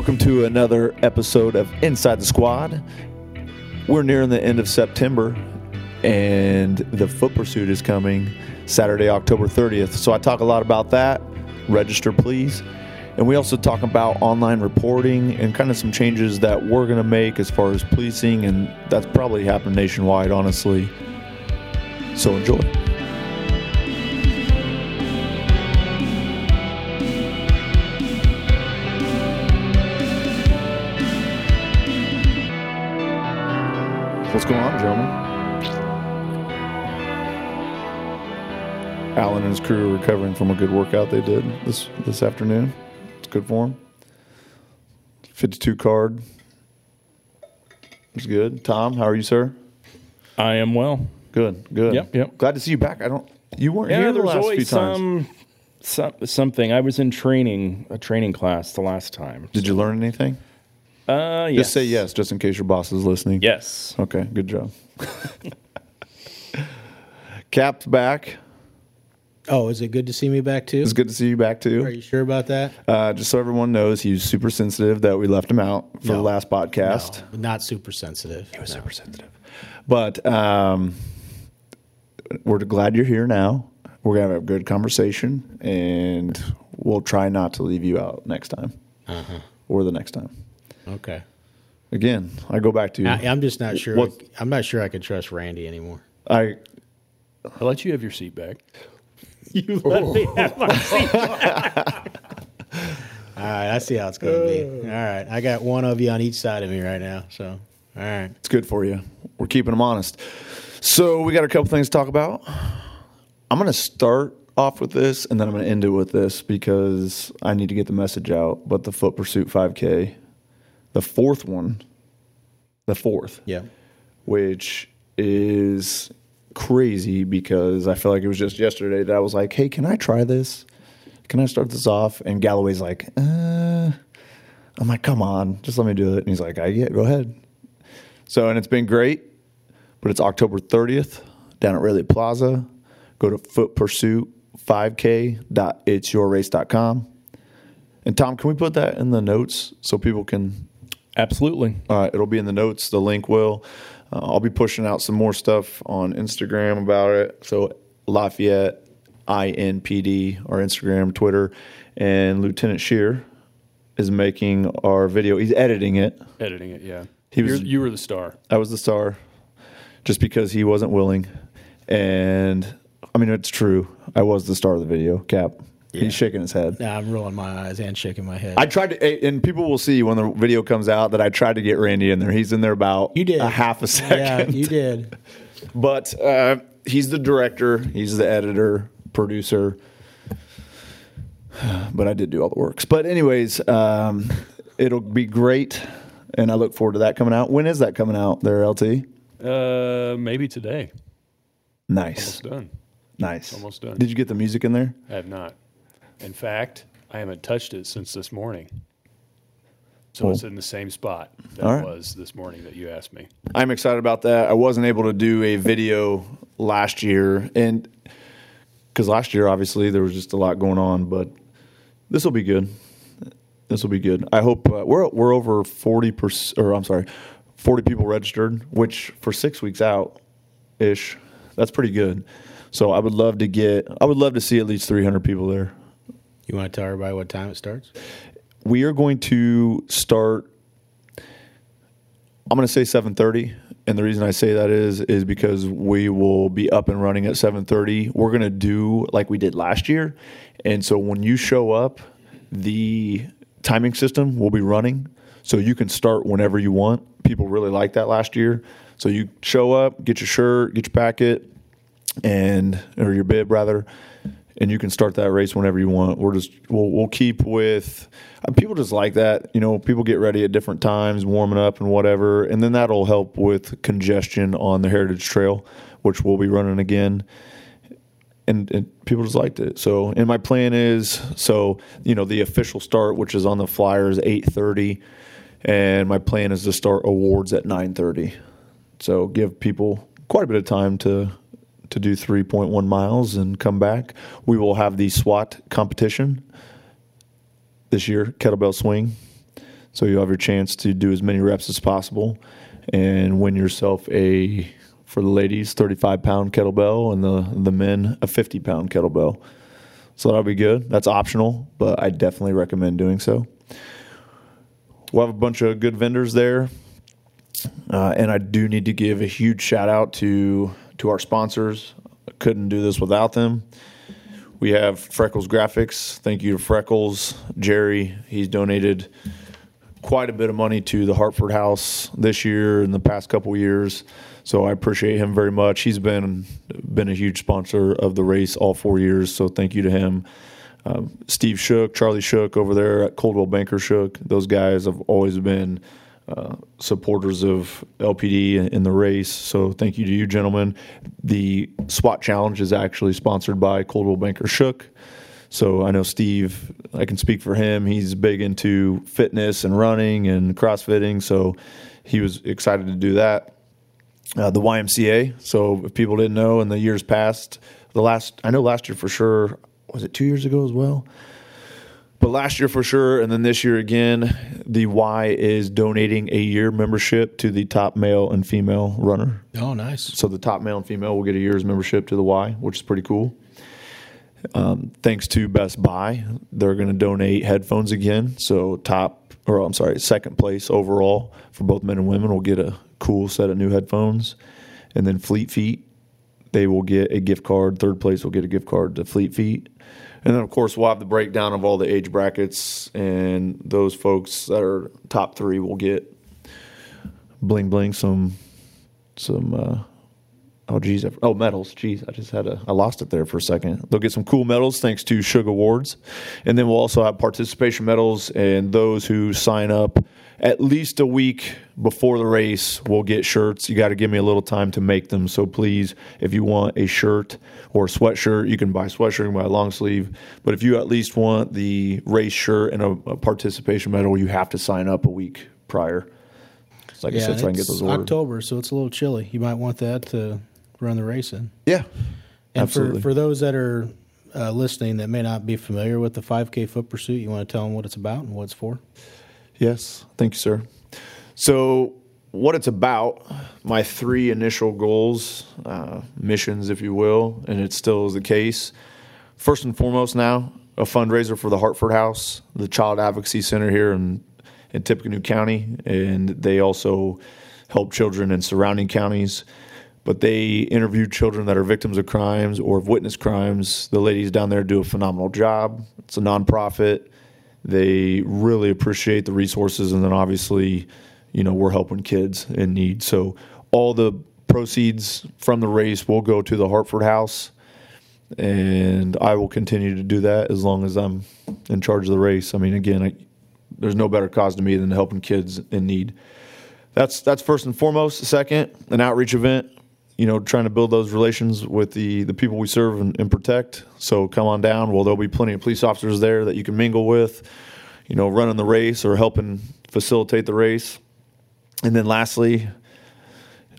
Welcome to another episode of Inside the Squad. We're nearing the end of September, and the foot pursuit is coming Saturday, October 30th. So I talk a lot about that. Register, please. And we also talk about online reporting and kind of some changes that we're going to make as far as policing, and that's probably happening nationwide, honestly. So enjoy. What's going on, gentlemen? Alan and his crew are recovering from a good workout they did this this afternoon. It's good for them. 52 card. It's good. Tom, how are you, sir? I am well. Good, good. Yep, yep. Glad to see you back. I don't. You weren't Yeah, here the last few always times. some, some something. I was in training, a training class the last time. Did you learn anything? Uh, yes. Just say yes, just in case your boss is listening. Yes. Okay, good job. Cap's back. Oh, is it good to see me back too? It's good to see you back too. Are you sure about that? Uh, just so everyone knows, he's super sensitive that we left him out for the last podcast. No, not super sensitive. He was super sensitive. But um, we're glad you're here now. We're gonna have a good conversation, and we'll try not to leave you out next time Uh-huh. or the next time. Okay. Again, I go back to I, I'm just not sure. What- I'm not sure I can trust Randy anymore. I. I'll let you have your seat back. You let me have my seat. all right, I see how it's going to be. Uh. All right, I got one of you on each side of me right now. So, all right. It's good for you. We're keeping them honest. So we got a couple things to talk about. I'm going to start off with this, and then I'm going to end it with this because I need to get the message out. But the Foot Pursuit 5K, the fourth one, the fourth, Yeah. which is crazy because I feel like it was just yesterday that I was like, "Hey, can I try this? Can I start this off?" And Galloway's like, "Uh." I'm like, "Come on, just let me do it." And he's like, "I yeah, go ahead." So, and it's been great, but it's October 30th down at Riehle Plaza. Go to footpursuit5k.itsyourrace.com. And Tom, can we put that in the notes so people can Absolutely. all right, it'll be in the notes. The link will. Uh, I'll be pushing out some more stuff on Instagram about it. So Lafayette INPD, our Instagram, Twitter, and Lieutenant Shear is making our video. He's editing it. Editing it, yeah. He was- You're, you were the star. I was the star, just because he wasn't willing. And I mean, it's true. I was the star of the video. Cap. Yeah. He's shaking his head. Yeah, I'm rolling my eyes and shaking my head. I tried to, and people will see when the video comes out that I tried to get Randy in there. He's in there about you did a half a second. Yeah, you did. But uh, he's the director, he's the editor, producer. But I did do all the works. But anyways, um, it'll be great, and I look forward to that coming out. When is that coming out? There, LT. Uh, maybe today. Nice, Almost done. nice. almost done. Did you get the music in there? I have not. In fact, I haven't touched it since this morning. So Well- it's in the same spot that All it was this morning that you asked me. I'm excited about that. I wasn't able to do a video last year, and because last year obviously there was just a lot going on, but this will be good. This will be good. I hope uh, we're we're over forty percent, or I'm sorry, forty people registered, which for six weeks out ish, that's pretty good. So I would love to get, I would love to see at least 300 people there. You want to tell everybody what time it starts? We are going to start. I'm going to say 7:30, and the reason I say that is is because we will be up and running at 7:30. We're going to do like we did last year, and so when you show up, the timing system will be running, so you can start whenever you want. People really liked that last year. So you show up, get your shirt, get your packet, and or your bib rather, and you can start that race whenever you want. We're just we'll, we'll keep with uh, people just like that. You know, people get ready at different times, warming up and whatever, and then that'll help with congestion on the Heritage Trail, which we'll be running again. And, and people just liked it. So, and my plan is so you know the official start, which is on the flyers, eight thirty, and my plan is to start awards at nine thirty. So give people quite a bit of time to to do 3.1 miles and come back. We will have the SWAT competition this year, kettlebell swing. So you'll have your chance to do as many reps as possible and win yourself a for the ladies 35 pound kettlebell and the the men a 50 pound kettlebell. So that'll be good. That's optional, but I definitely recommend doing so. We'll have a bunch of good vendors there. Uh, and I do need to give a huge shout out to to our sponsors. Couldn't do this without them. We have Freckles Graphics. Thank you to Freckles, Jerry. He's donated quite a bit of money to the Hartford House this year and the past couple years. So I appreciate him very much. He's been been a huge sponsor of the race all four years. So thank you to him. Um, Steve Shook, Charlie Shook over there at Coldwell Banker Shook. Those guys have always been uh, supporters of LPD in the race. So thank you to you, gentlemen. The SWAT Challenge is actually sponsored by Coldwell Banker Shook. So I know Steve, I can speak for him. He's big into fitness and running and crossfitting. So he was excited to do that. Uh, the YMCA. So if people didn't know, in the years past, the last, I know last year for sure, was it two years ago as well? But last year for sure, and then this year again, the Y is donating a year membership to the top male and female runner. Oh, nice. So the top male and female will get a year's membership to the Y, which is pretty cool. Um, thanks to Best Buy, they're going to donate headphones again. So top, or I'm sorry, second place overall for both men and women will get a cool set of new headphones, and then Fleet Feet, they will get a gift card. Third place will get a gift card to Fleet Feet. And then, of course, we'll have the breakdown of all the age brackets, and those folks that are top three will get bling bling some some uh, oh geez oh medals geez I just had a I lost it there for a second. They'll get some cool medals thanks to Sugar Awards, and then we'll also have participation medals, and those who sign up at least a week before the race we'll get shirts. You got to give me a little time to make them. So please, if you want a shirt or a sweatshirt, you can buy a sweatshirt, you can buy a long sleeve. But if you at least want the race shirt and a, a participation medal, you have to sign up a week prior. So like I said, so I can get those ordered. October, so it's a little chilly. You might want that to run the race in. Yeah, And absolutely. for, for those that are uh, listening that may not be familiar with the 5K foot pursuit, you want to tell them what it's about and what it's for? Yes, thank you, sir. So, what it's about, my three initial goals, uh, missions, if you will, and it still is the case. First and foremost, now a fundraiser for the Hartford House, the Child Advocacy Center here in in Tippecanoe County, and they also help children in surrounding counties. But they interview children that are victims of crimes or have witnessed crimes. The ladies down there do a phenomenal job. It's a nonprofit they really appreciate the resources and then obviously you know we're helping kids in need. So all the proceeds from the race will go to the hartford house and i will continue to do that as long as i'm in charge of the race. I mean again I, there's no better cause to me than helping kids in need. That's that's first and foremost. Second an outreach event you know, trying to build those relations with the, the people we serve and, and, protect. So come on down. Well, there'll be plenty of police officers there that you can mingle with, you know, running the race or helping facilitate the race. And then lastly,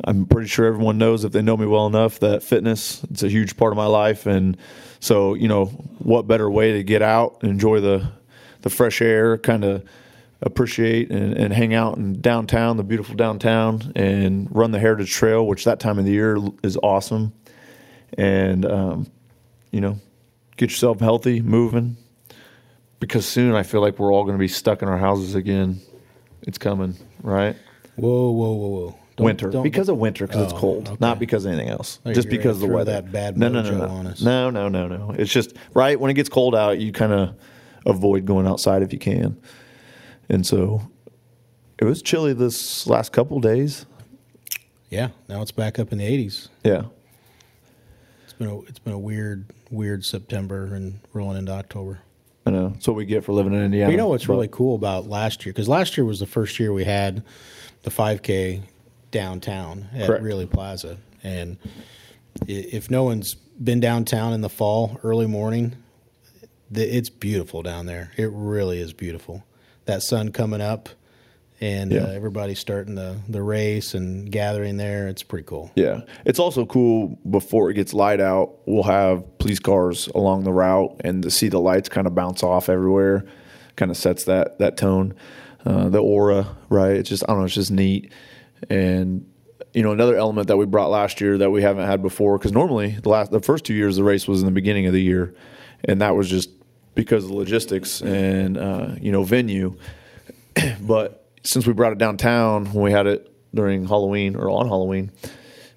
I'm pretty sure everyone knows if they know me well enough that fitness it's a huge part of my life and so you know what better way to get out and enjoy the the fresh air kind of appreciate and, and, hang out in downtown, the beautiful downtown, and run the Heritage Trail, which that time of the year is awesome. And, um, you know, get yourself healthy, moving, because soon I feel like we're all going to be stuck in our houses again. It's coming, right? Whoa, whoa, whoa, whoa. Don't, winter don't because of winter because oh, it's cold, okay. not because of anything else. Oh, just because of the weather. That bad no, no, no, no. no, no, no, no. It's just right when it gets cold out, you kind of avoid going outside if you can. And so it was chilly this last couple days. Yeah, now it's back up in the 80s. Yeah. It's been a it's been a weird weird September and rolling into October. I know. That's what we get for living in Indiana. But you know what's but, really cool about last year? Because last year was the first year we had the 5K downtown at Correct. Riehle Plaza, and if no one's been downtown in the fall, early morning, it's beautiful down there. It really is beautiful that sun coming up and yeah. uh, everybody's starting the, the race and gathering there. It's pretty cool. Yeah. It's also cool before it gets light out, we'll have police cars along the route and to see the lights kind of bounce off everywhere kind of sets that, that tone. uh, the aura, right? It's just I don't know, it's just neat. And you know, another element that we brought last year that we haven't had before, because normally the last the first two years the race was in the beginning of the year, and that was just because of logistics and uh, you know venue. but since we brought it downtown when we had it during Halloween or on Halloween,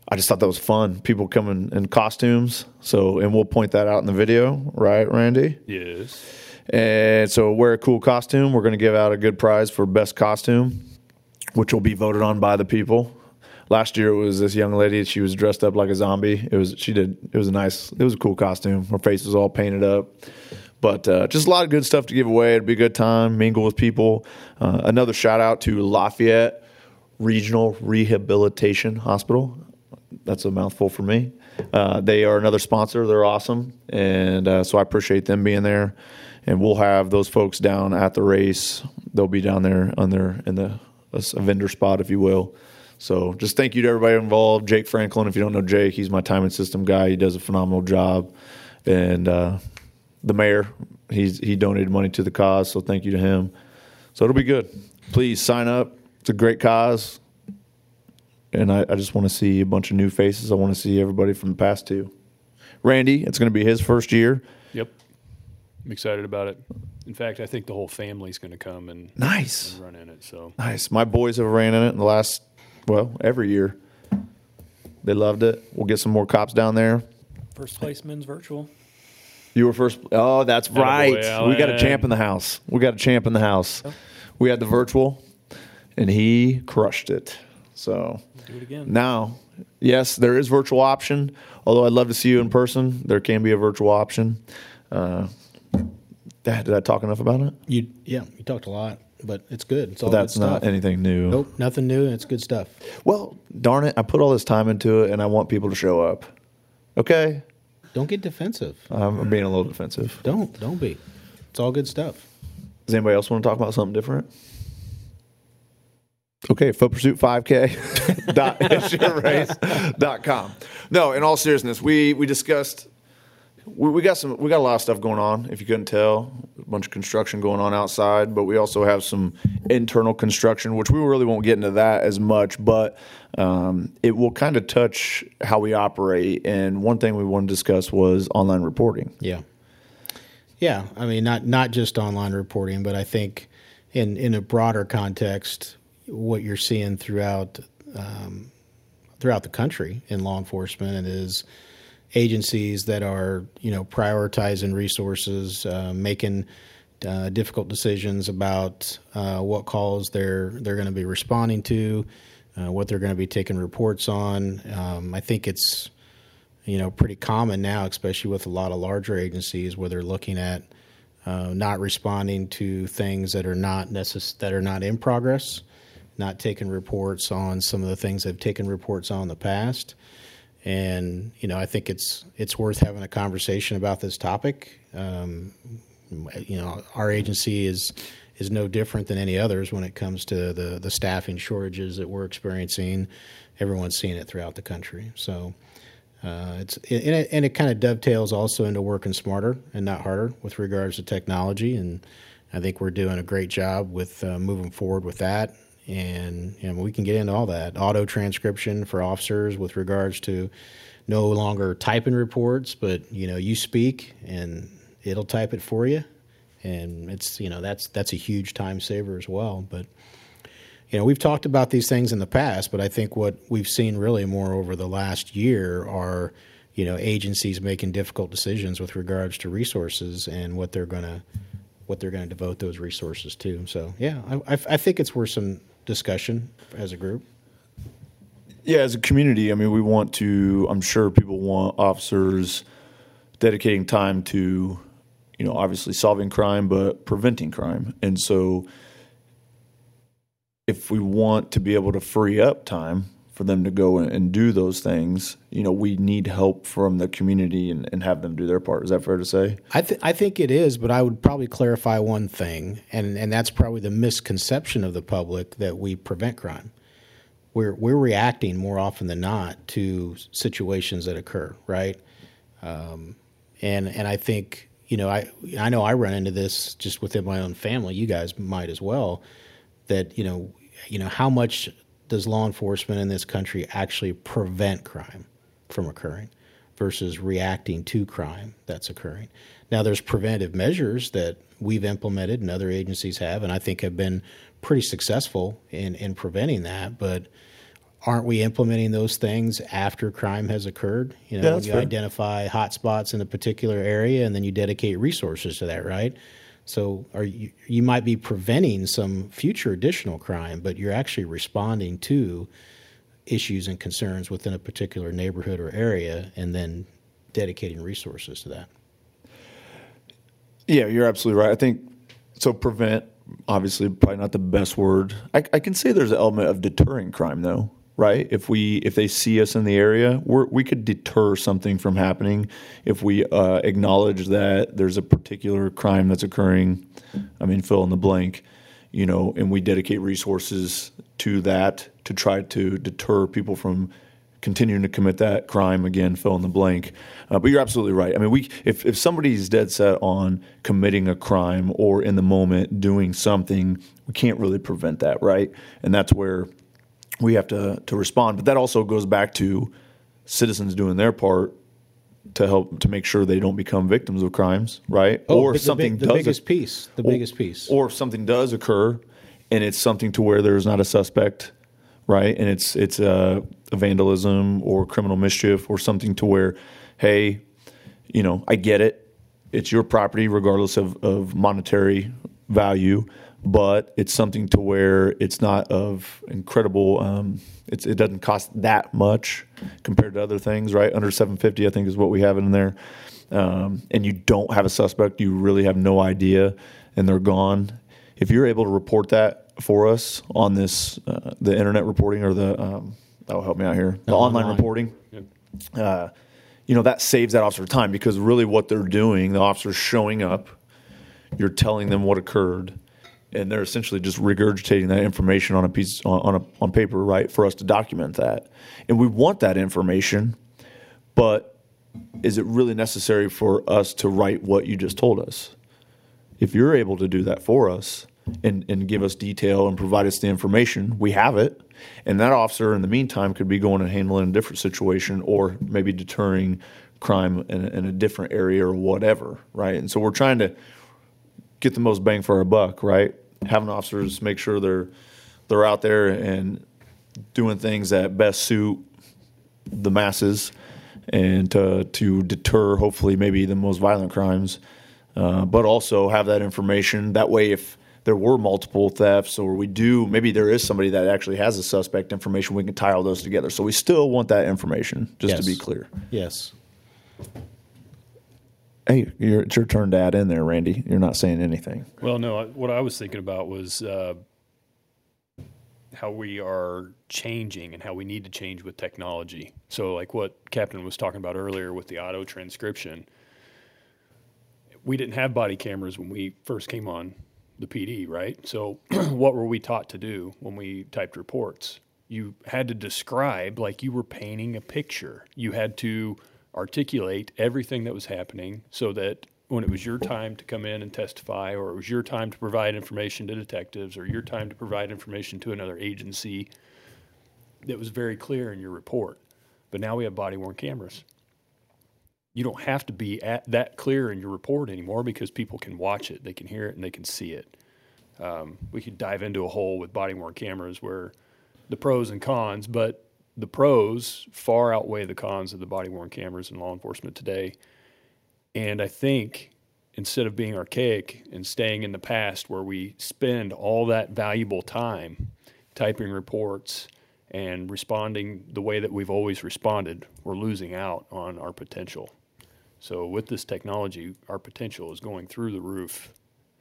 I just thought that was fun. People coming in costumes, so and we'll point that out in the video, right, Randy? Yes. And so wear a cool costume. We're going to give out a good prize for best costume, which will be voted on by the people. Last year it was this young lady. She was dressed up like a zombie. It was she did. It was a nice. It was a cool costume. Her face was all painted up. But uh, just a lot of good stuff to give away. It'd be a good time, mingle with people. Uh, another shout out to Lafayette Regional Rehabilitation Hospital. That's a mouthful for me. Uh, they are another sponsor. They're awesome, and uh, so I appreciate them being there. And we'll have those folks down at the race. They'll be down there on their in the a vendor spot, if you will. So just thank you to everybody involved. Jake Franklin, if you don't know Jake, he's my timing system guy. He does a phenomenal job, and uh, the mayor. He's he donated money to the cause, so thank you to him. So it'll be good. Please sign up. It's a great cause, and I, I just want to see a bunch of new faces. I want to see everybody from the past two. Randy, it's going to be his first year. Yep. I'm excited about it. In fact, I think the whole family's going to come and, Nice, and run in it. So nice. My boys have ran in it in the last, well, every year. They loved it. We'll get some more cops down there. First place men's virtual. You were first. Oh, that's Attaboy, right. We got a champ in the house. We got a champ in the house. We had the virtual, and he crushed it. So Do it again. now, yes, there is virtual option. Although I'd love to see you in person, there can be a virtual option. Uh, did I talk enough about it? You yeah, you talked a lot, but it's good. It's all But that's good not anything new. Nope, nothing new. It's good stuff. Well, darn it, I put all this time into it, and I want people to show up. Okay, Don't get defensive. I'm I'm being a little defensive. Don't don't be. It's all good stuff. Does anybody else want to talk about something different? Okay, Foot Pursuit 5K dot dot com. No, in all seriousness, we we discussed we, we got some we got a lot of stuff going on. If you couldn't tell, a bunch of construction going on outside, but we also have some internal construction, which we really won't get into that as much. But um, it will kind of touch how we operate. And one thing we want to discuss was online reporting. Yeah. Yeah, I mean not not just online reporting, but I think in in a broader context, what you're seeing throughout um, throughout the country in law enforcement is agencies that are you know prioritizing resources, uh, making uh, difficult decisions about uh, what calls they're they're going to be responding to, uh, what they're going to be taking reports on. Um, I think it's you know pretty common now, especially with a lot of larger agencies where they're looking at uh, not responding to things that are not necess- that are not in progress, not taking reports on some of the things they've taken reports on in the past. And you know, I think it's it's worth having a conversation about this topic. Um, you know, our agency is is no different than any others when it comes to the the staffing shortages that we're experiencing. Everyone's seeing it throughout the country. So uh, it's and it, and it kind of dovetails also into working smarter and not harder with regards to technology. And I think we're doing a great job with uh, moving forward with that. And and we can get into all that auto transcription for officers with regards to no longer typing reports, but you know you speak and it'll type it for you, and it's you know that's that's a huge time saver as well. But you know we've talked about these things in the past, but I think what we've seen really more over the last year are you know agencies making difficult decisions with regards to resources and what they're gonna what they're going to devote those resources to. So yeah, I, I think it's worth some discussion as a group. Yeah, as a community, I mean, we want to. I'm sure people want officers dedicating time to, you know, obviously solving crime, but preventing crime. And so, if we want to be able to free up time for them to go and, do those things, you know, we need help from the community and, and have them do their part. Is that fair to say? I, th- I think it is, but I would probably clarify one thing, and, and that's probably the misconception of the public that we prevent crime. We're, we're reacting more often than not to situations that occur, right? Um, and and I think you know I I know I run into this just within my own family. You guys might as well. that you know you know how much does law enforcement in this country actually prevent crime from occurring versus reacting to crime that's occurring. Now there's preventive measures that we've implemented and other agencies have and I think have been pretty successful in in preventing that, but aren't we implementing those things after crime has occurred? You know, Yeah, you fair. identify hotspots in a particular area and then you dedicate resources to that, right? So, you you might be preventing some future additional crime, but you're actually responding to issues and concerns within a particular neighborhood or area, and then dedicating resources to that. Yeah, you're absolutely right. I think so. Prevent, obviously, probably not the best word. I, I can say there's an element of deterring crime, though, right? If we if they see us in the area, we're, we could deter something from happening if we uh, acknowledge that there's a particular crime that's occurring. I mean, fill in the blank, you know, and we dedicate resources to that to try to deter people from continuing to commit that crime again, fill in the blank. Uh, but you're absolutely right. I mean, we if if somebody's dead set on committing a crime or in the moment doing something, we can't really prevent that, right? And that's where we have to to respond. But that also goes back to citizens doing their part to help to make sure they don't become victims of crimes, right? Oh, or if something the, big, the does biggest piece, the biggest piece. or if something does occur and it's something to where there's not a suspect right and it's it's uh, a vandalism or criminal mischief or something to where hey you know i get it it's your property regardless of, of monetary value but it's something to where it's not of incredible um, it's, it doesn't cost that much compared to other things right? Under 750 i think is what we have in there. Um, and you don't have a suspect. You really have no idea and they're gone. If you're able to report that for us on this uh, the internet reporting or the um, that'll help me out here the online, online. reporting uh, you know that saves that officer time because really what they're doing the officer's showing up you're telling them what occurred and they're essentially just regurgitating that information on a piece on, a on paper right for us to document that and we want that information but is it really necessary for us to write what you just told us if you're able to do that for us and, and give us detail and provide us the information, we have it. And that officer, in the meantime, could be going and handling a different situation or maybe deterring crime in, in a different area or whatever, right? And so we're trying to get the most bang for our buck, right? Having officers make sure they're they're out there and doing things that best suit the masses and to to deter hopefully maybe the most violent crimes, uh, but also have that information. That way, if there were multiple thefts or we do maybe there is somebody that actually has a suspect information, we can tie all those together. So we still want that information, just to be clear. Yes. Hey, it's your turn to add in there, Randy. You're not saying anything. Well, no, I- what I was thinking about was uh, how we are changing and how we need to change with technology. So, like what Captain was talking about earlier with the auto transcription, we didn't have body cameras when we first came on the PD, right? So, what were we taught to do when we typed reports? You had to describe like you were painting a picture. You had to articulate everything that was happening so that when it was your time to come in and testify, or it was your time to provide information to detectives, or your time to provide information to another agency, that was very clear in your report. But now we have body worn cameras you don't have to be at that clear in your report anymore because people can watch it, they can hear it, and they can see it. Um, we could dive into a hole with body worn cameras where the pros and cons, but the pros far outweigh the cons of the body worn cameras in law enforcement today. And I think instead of being archaic and staying in the past where we spend all that valuable time typing reports and responding the way that we've always responded, we're losing out on our potential. So with this technology, our potential is going through the roof,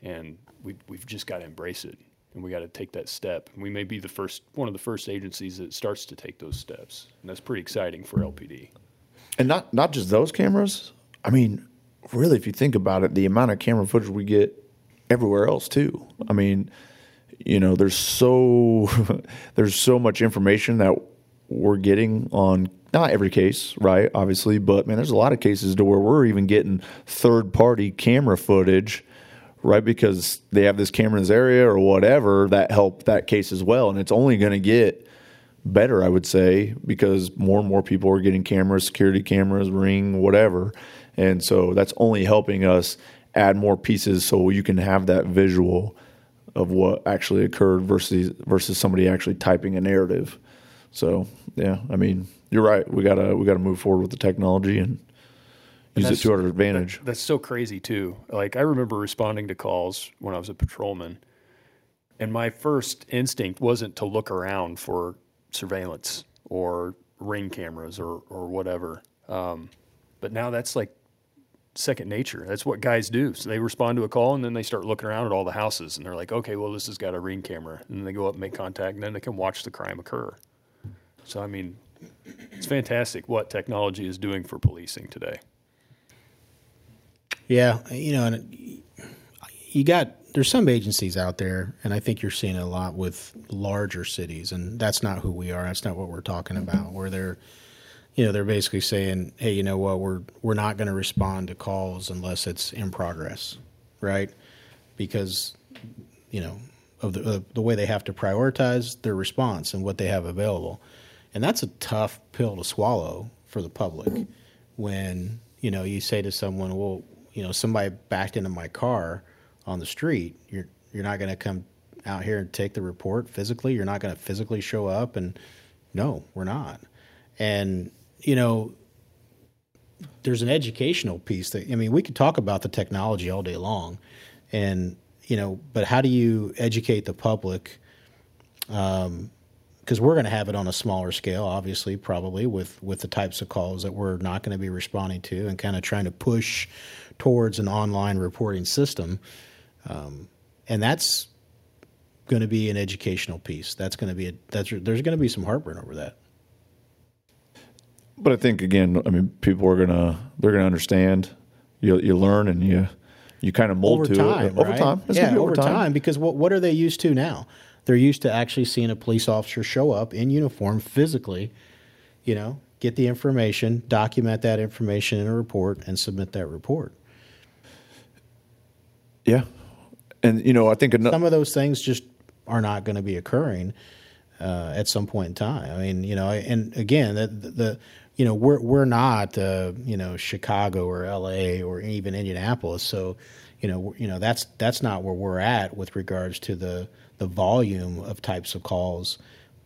and we, we've just got to embrace it, and we got to take that step. And we may be the first, one of the first agencies that starts to take those steps, and that's pretty exciting for LPD. And not not just those cameras. I mean, really, if you think about it, the amount of camera footage we get everywhere else too. I mean, you know, there's so there's so much information that we're getting on not every case, right? Obviously, but man, there's a lot of cases to where we're even getting third party camera footage right? Because they have this camera in this area or whatever that helped that case as well. And it's only going to get better, I would say, because more and more people are getting cameras, security cameras, ring, whatever. And so that's only helping us add more pieces so you can have that visual of what actually occurred versus versus somebody actually typing a narrative. So yeah, I mean, you're right. We gotta we gotta move forward with the technology and use it to our advantage. That, that's so crazy too. Like I remember responding to calls when I was a patrolman, and my first instinct wasn't to look around for surveillance or ring cameras or or whatever. Um, but now that's like second nature. That's what guys do. So they respond to a call and then they start looking around at all the houses and they're like, okay, well, this has got a ring camera. And then they go up and make contact and then they can watch the crime occur. So, I mean, it's fantastic what technology is doing for policing today. Yeah, you know, and you got there's some agencies out there, and I think you're seeing a lot with larger cities, and that's not who we are. That's not what we're talking mm-hmm. about. Where they're, you know, they're basically saying, "Hey, you know what? We're we're not going to respond to calls unless it's in progress, right? Because, you know, of the of the way they have to prioritize their response and what they have available, and that's a tough pill to swallow for the public when you know you say to someone, "Well, you know somebody backed into my car on the street, you're you're not going to come out here and take the report physically. You're not going to physically show up, and no, we're not. And you know, there's an educational piece that I mean, we could talk about the technology all day long, and you know, but how do you educate the public? Um, because we're going to have it on a smaller scale, obviously, probably with with the types of calls that we're not going to be responding to, and kind of trying to push towards an online reporting system. Um, and that's going to be an educational piece. That's going to be a, that's there's going to be some heartburn over that. But I think again, I mean, people are gonna they're gonna understand. You you learn and you you kind of mold over to time, it right? over time. It's yeah, gonna be over time. Because what what are they used to now? They're used to actually seeing a police officer show up in uniform physically, you know, get the information, document that information in a report, and submit that report. Yeah, and you know, I think some of those things just are not going to be occurring uh, at some point in time. I mean, you know, and again, the, the you know we're we're not uh, you know Chicago or L.A. or even Indianapolis, so you know you know that's that's not where we're at with regards to the the volume of types of calls,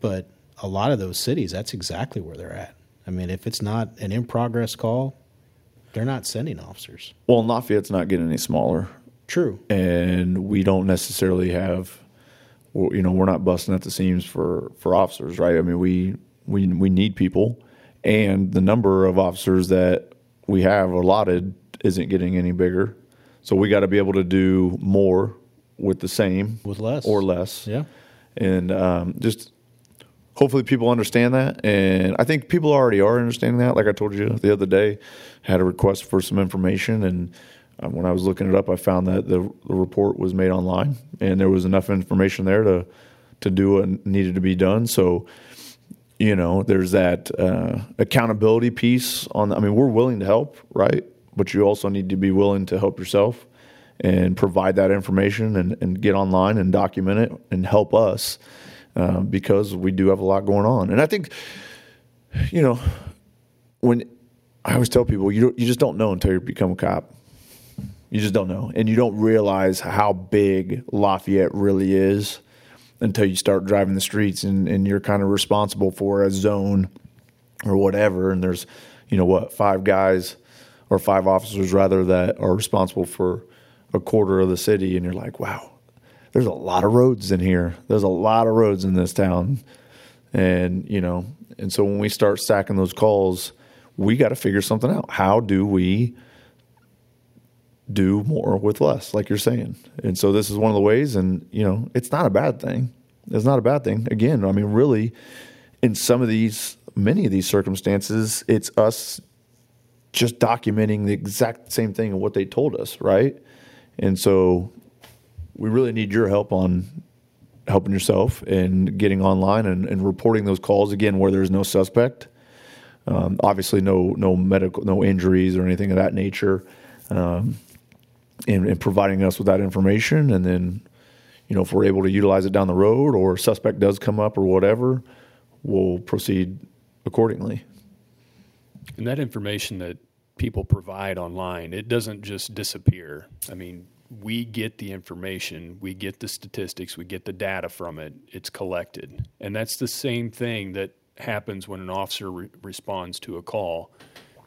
but a lot of those cities, that's exactly where they're at. I mean, if it's not an in progress call, they're not sending officers. Well, Lafayette's not getting any smaller. True. And we don't necessarily have, you know, we're not busting at the seams for for officers, right? I mean, we we we need people, and the number of officers that we have allotted isn't getting any bigger. So we got to be able to do more with the same, with less or less. Yeah, and um, just hopefully people understand that and i think people already are understanding that like i told you the other day had a request for some information and um, when i was looking it up i found that the, the, report was made online and there was enough information there to to do what needed to be done so you know there's that uh, accountability piece on i mean we're willing to help right but you also need to be willing to help yourself and provide that information and, and get online and document it and help us uh, because we do have a lot going on. And I think, you know, when I always tell people, you you just don't know until you become a cop. You just don't know, and you don't realize how big Lafayette really is until you start driving the streets and, and you're kind of responsible for a zone or whatever. And there's, you know, what five guys or five officers rather that are responsible for a quarter of the city, and you're like, wow, there's a lot of roads in here. There's a lot of roads in this town. And, you know, and so when we start stacking those calls, we got to figure something out. How do we do more with less, like you're saying? And so this is one of the ways, and, you know, it's not a bad thing. It's not a bad thing. Again, I mean, really, in some of these, many of these circumstances, it's us just documenting the exact same thing of what they told us, right? And so we really need your help on helping yourself and getting online and, and reporting those calls again where there's no suspect. Um, obviously, no no medical, no injuries or anything of that nature. Um, in, in providing us with that information, and then you know if we're able to utilize it down the road or suspect does come up or whatever, we'll proceed accordingly. And that information that people provide online, it doesn't just disappear. I mean, we get the information, we get the statistics, we get the data from it, it's collected. And that's the same thing that happens when an officer re- responds to a call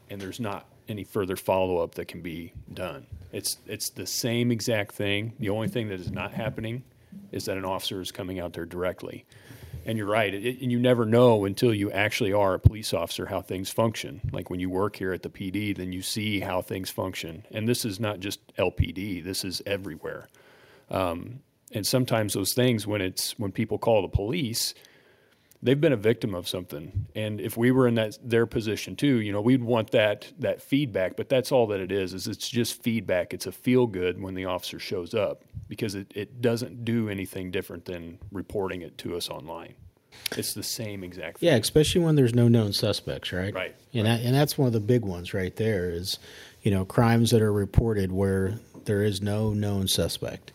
and there's not any further follow up that can be done. It's, it's the same exact thing. The only thing that is not happening is that an officer is coming out there directly. And you're right. It, and you never know until you actually are a police officer how things function. Like when you work here at the PD, then you see how things function. And this is not just LPD. This is everywhere. Um, and sometimes those things, when it's when people call the police, they've been a victim of something. And if we were in that their position too, you know, we'd want that that feedback. But that's all that it is. Is it's just feedback. It's a feel good when the officer shows up because it, it doesn't do anything different than reporting it to us online. It's the same exact thing. Yeah, especially when there's no known suspects, right? Right, And that, and that's one of the big ones right there is, you know, crimes that are reported where there is no known suspect.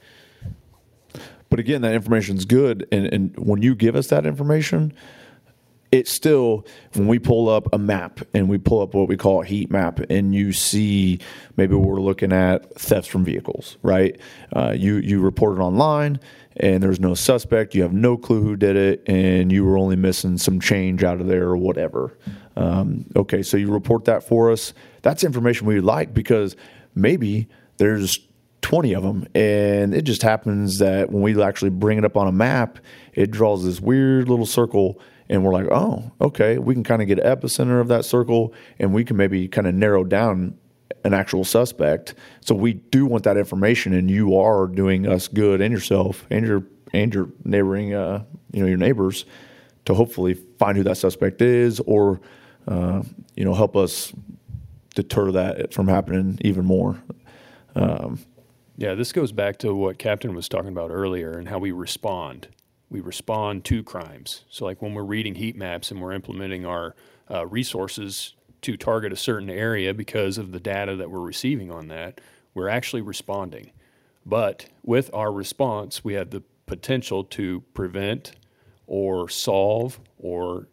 But again, that information is good, and, and when you give us that information, it's still when we pull up a map and we pull up what we call a heat map, and you see maybe we're looking at thefts from vehicles, right? Uh, you you report it online, and there's no suspect. You have no clue who did it, and you were only missing some change out of there or whatever. Um, okay, so you report that for us. That's information we like because maybe there's 20 of them. And it just happens that when we actually bring it up on a map, it draws this weird little circle. And we're like, oh, okay, we can kind of get epicenter of that circle and we can maybe kind of narrow down an actual suspect. So we do want that information, and you are doing us good and yourself and your and your neighboring, uh, you know, your neighbors to hopefully find who that suspect is, or uh, you know, help us deter that from happening even more. Um, Yeah, this goes back to what Captain was talking about earlier and how we respond. We respond to crimes. So, like when we're reading heat maps and we're implementing our uh, resources to target a certain area because of the data that we're receiving on that, we're actually responding. But with our response, we have the potential to prevent or solve or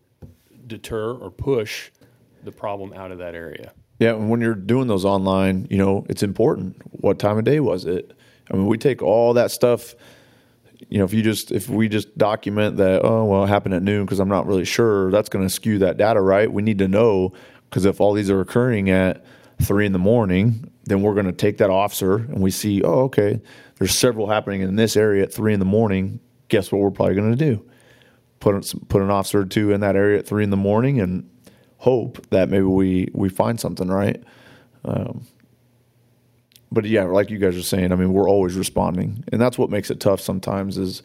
deter or push the problem out of that area. Yeah, and when you're doing those online, you know, it's important. What time of day was it? I mean, we take all that stuff. You know, if you just if we just document that, oh well, it happened at noon because I'm not really sure, that's going to skew that data, right? We need to know because if all these are occurring at three in the morning, then we're going to take that officer and we see, oh, okay, there's several happening in this area at three in the morning. Guess what we're probably going to do? Put put an officer or two in that area at three in the morning and hope that maybe we we find something right. Um, but yeah, like you guys are saying, I mean, we're always responding, and that's what makes it tough sometimes is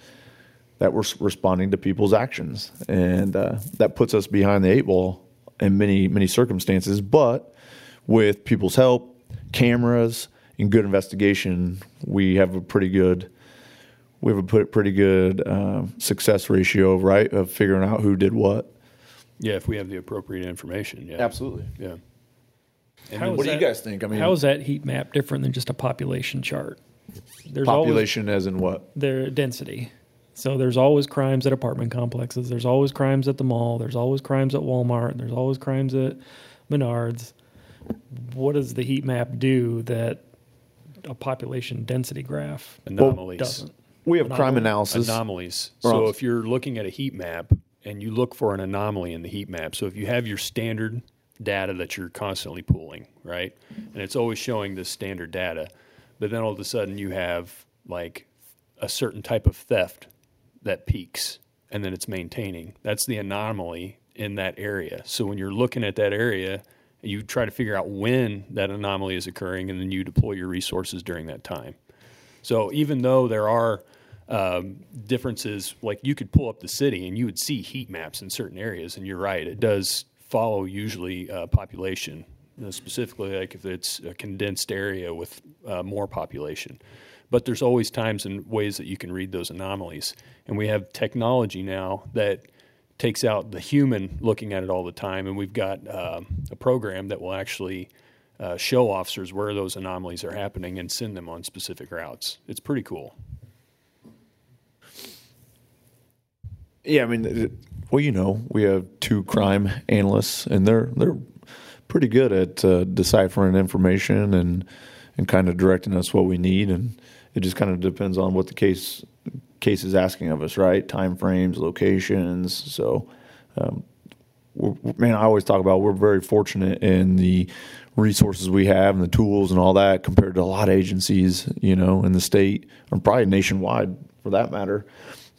that we're responding to people's actions, and uh, that puts us behind the eight ball in many many circumstances. But with people's help, cameras, and good investigation, we have a pretty good we have a pretty good uh, success ratio, right, of figuring out who did what. Yeah, if we have the appropriate information. Yeah, Absolutely. Yeah. And How then- What do you guys think? I mean, How is that heat map different than just a population chart? There's population as in what? always their density. So there's always crimes at apartment complexes. There's always crimes at the mall. There's always crimes at Walmart. There's always crimes at Menards. What does the heat map do that a population density graph anomalies. doesn't? We have crime analysis. anomalies. So if you're looking at a heat map and you look for an anomaly in the heat map, so if you have your standard data that you're constantly pulling, right, and it's always showing this standard data, but then all of a sudden you have like a certain type of theft that peaks and then it's maintaining. That's the anomaly in that area. So when you're looking at that area, you try to figure out when that anomaly is occurring and then you deploy your resources during that time. So even though there are um, differences, like you could pull up the city and you would see heat maps in certain areas, and you're right, it does follow usually uh, population, you know, specifically like if it's a condensed area with uh, more population. But there's always times and ways that you can read those anomalies, and we have technology now that takes out the human looking at it all the time, and we've got um, a program that will actually uh, show officers where those anomalies are happening and send them on specific routes. It's pretty cool. Yeah, I mean, well, you know, we have two crime analysts, and they're they're pretty good at uh, deciphering information and and kind of directing us what we need, and it just kind of depends on what the case case is asking of us, right? Time frames, locations. So, um, man, I always talk about we're very fortunate in the resources we have and the tools and all that compared to a lot of agencies, you know, in the state or probably nationwide for that matter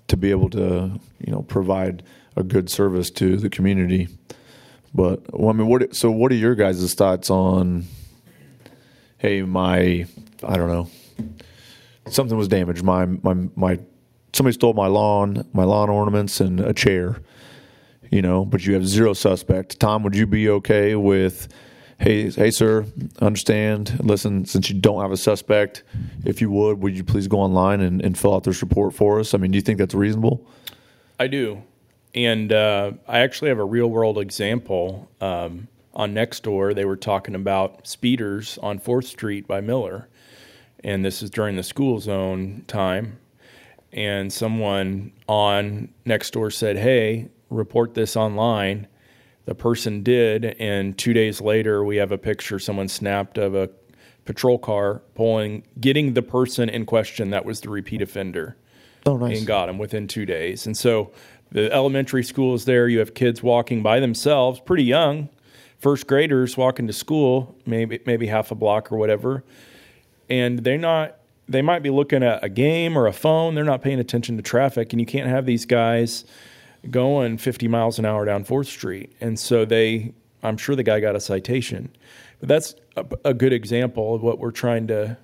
to be able to you know provide a good service to the community. But well, I mean, what? So, what are your guys' thoughts on? Hey, my I don't know. Something was damaged. My my my somebody stole my lawn, my lawn ornaments, and a chair. You know, but you have zero suspect. Tom, would you be okay with? Hey, hey, sir, understand. Listen, since you don't have a suspect, if you would, would you please go online and, and fill out this report for us? I mean, do you think that's reasonable? I do. And uh, I actually have a real world example. Um, on Nextdoor, they were talking about speeders on 4th Street by Miller. And this is during the school zone time. And someone on Nextdoor said, hey, report this online the person did, and two days later, we have a picture someone snapped of a patrol car pulling, getting the person in question that was the repeat offender. Oh, nice. And got him within two days. And so the elementary school is there. You have kids walking by themselves, pretty young, first graders walking to school, maybe maybe half a block or whatever, and they're not. They might be looking at a game or a phone. They're not paying attention to traffic, and you can't have these guys going 50 miles an hour down 4th Street. And so they, I'm sure the guy got a citation. But that's a, a good example of what we're trying to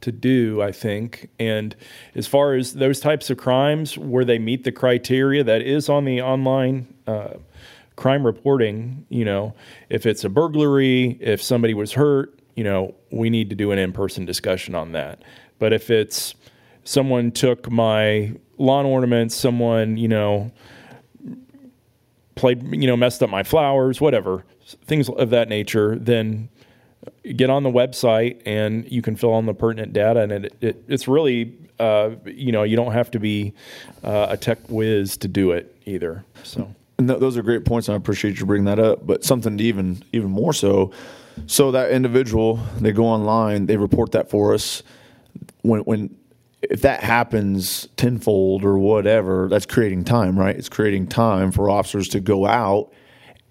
to do, I think. And as far as those types of crimes where they meet the criteria that is on the online uh, crime reporting, you know, if it's a burglary, if somebody was hurt, you know, we need to do an in person discussion on that. But if it's someone took my lawn ornaments, someone, you know, played, you know, messed up my flowers, whatever, things of that nature, then get on the website and you can fill in the pertinent data. And it, it it's really, uh, you know, you don't have to be uh, a tech whiz to do it either. So. Th- those are great points, I appreciate you bringing that up. But something to even even more so, so that individual they go online, they report that for us. When when if that happens tenfold or whatever, that's creating time, right? It's creating time for officers to go out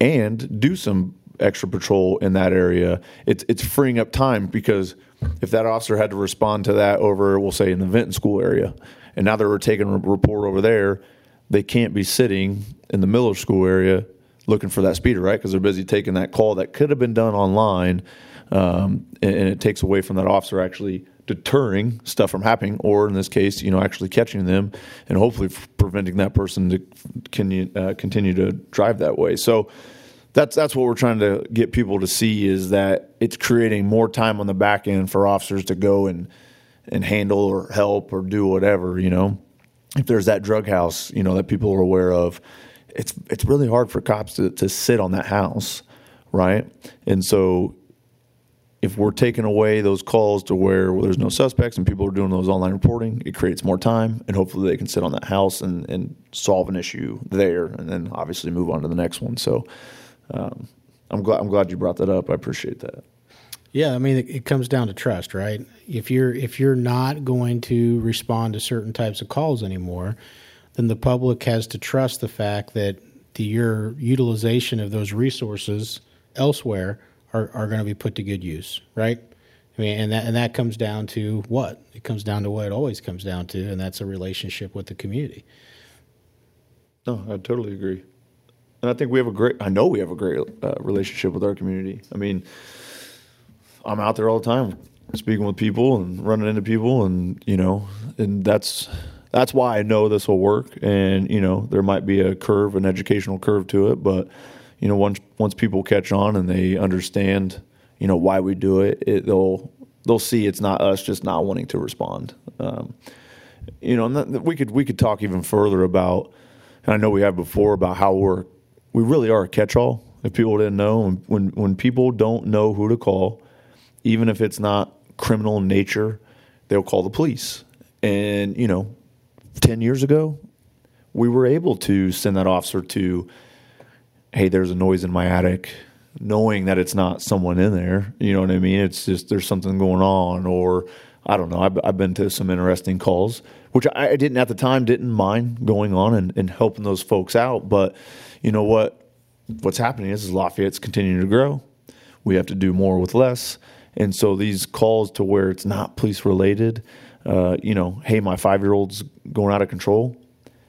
and do some extra patrol in that area. It's it's freeing up time because if that officer had to respond to that over, we'll say in the Vinton School area, and now they're taking a report over there, they can't be sitting in the Miller School area looking for that speeder, right? Because they're busy taking that call that could have been done online, um, and, and it takes away from that officer actually deterring stuff from happening, or in this case, you know, actually catching them and hopefully preventing that person to continue, uh, continue to drive that way. So that's that's what we're trying to get people to see is that it's creating more time on the back end for officers to go and and handle or help or do whatever. You know, if there's that drug house, you know, that people are aware of, it's it's really hard for cops to to sit on that house, right? And so if we're taking away those calls to where well, there's no suspects and people are doing those online reporting, it creates more time, and hopefully they can sit on that house and, and solve an issue there, and then obviously move on to the next one. So um, I'm glad I'm glad you brought that up. I appreciate that. Yeah, I mean it, it comes down to trust, right? If you're if you're not going to respond to certain types of calls anymore, then the public has to trust the fact that the, your utilization of those resources elsewhere are, are going to be put to good use, right? I mean, and that and that comes down to what? It comes down to what it always comes down to, and that's a relationship with the community. No, I totally agree, and I think we have a great. I know we have a great uh, relationship with our community. I mean, I'm out there all the time, speaking with people and running into people, and you know, and that's that's why I know this will work. And you know, there might be a curve, an educational curve to it, but you know, once once people catch on and they understand, you know, why we do it, it they'll they'll see it's not us just not wanting to respond. Um, you know, and we could we could talk even further about, and I know we have before about how we're we really are a catch-all. If people didn't know, when when people don't know who to call, even if it's not criminal in nature, they'll call the police. And you know, ten years ago, we were able to send that officer to, hey, there's a noise in my attic, knowing that it's not someone in there. You know what I mean? It's just there's something going on, or I don't know. I've, I've been to some interesting calls, which I, didn't at the time didn't mind going on and, and helping those folks out. But you know what? What's happening is, is Lafayette's continuing to grow. We have to do more with less. And so these calls to where it's not police related, uh, you know, hey, my five year old's going out of control.